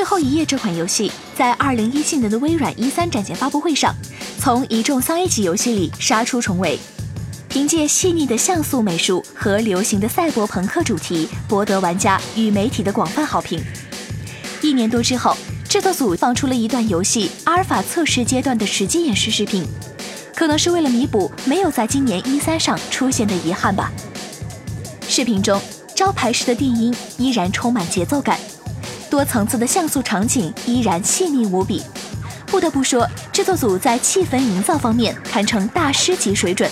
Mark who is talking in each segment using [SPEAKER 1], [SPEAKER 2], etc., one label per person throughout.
[SPEAKER 1] 最后一页》这款游戏在二零一七年的微软一三展前发布会上，从一众三 A 级游戏里杀出重围，凭借细腻的像素美术和流行的赛博朋克主题，博得玩家与媒体的广泛好评。一年多之后，制作组放出了一段游戏阿尔法测试阶段的实际演示视频，可能是为了弥补没有在今年一三上出现的遗憾吧。视频中，招牌式的电音依然充满节奏感。多层次的像素场景依然细腻无比，不得不说，制作组在气氛营造方面堪称大师级水准，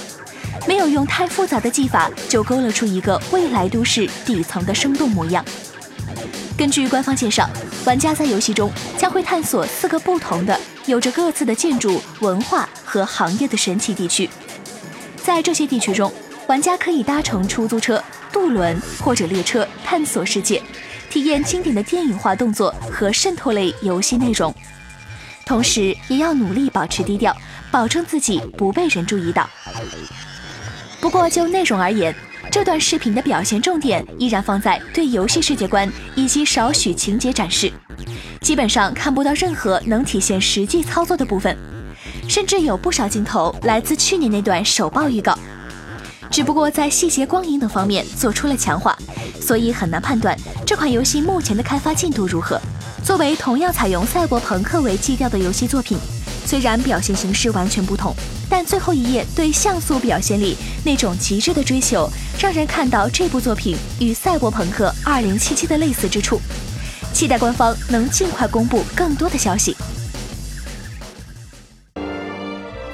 [SPEAKER 1] 没有用太复杂的技法就勾勒出一个未来都市底层的生动模样。根据官方介绍，玩家在游戏中将会探索四个不同的、有着各自的建筑、文化和行业的神奇地区，在这些地区中，玩家可以搭乘出租车、渡轮或者列车探索世界。体验经典的电影化动作和渗透类游戏内容，同时也要努力保持低调，保证自己不被人注意到。不过就内容而言，这段视频的表现重点依然放在对游戏世界观以及少许情节展示，基本上看不到任何能体现实际操作的部分，甚至有不少镜头来自去年那段首曝预告。只不过在细节、光影等方面做出了强化，所以很难判断这款游戏目前的开发进度如何。作为同样采用赛博朋克为基调的游戏作品，虽然表现形式完全不同，但最后一页对像素表现力那种极致的追求，让人看到这部作品与赛博朋克2077的类似之处。期待官方能尽快公布更多的消息。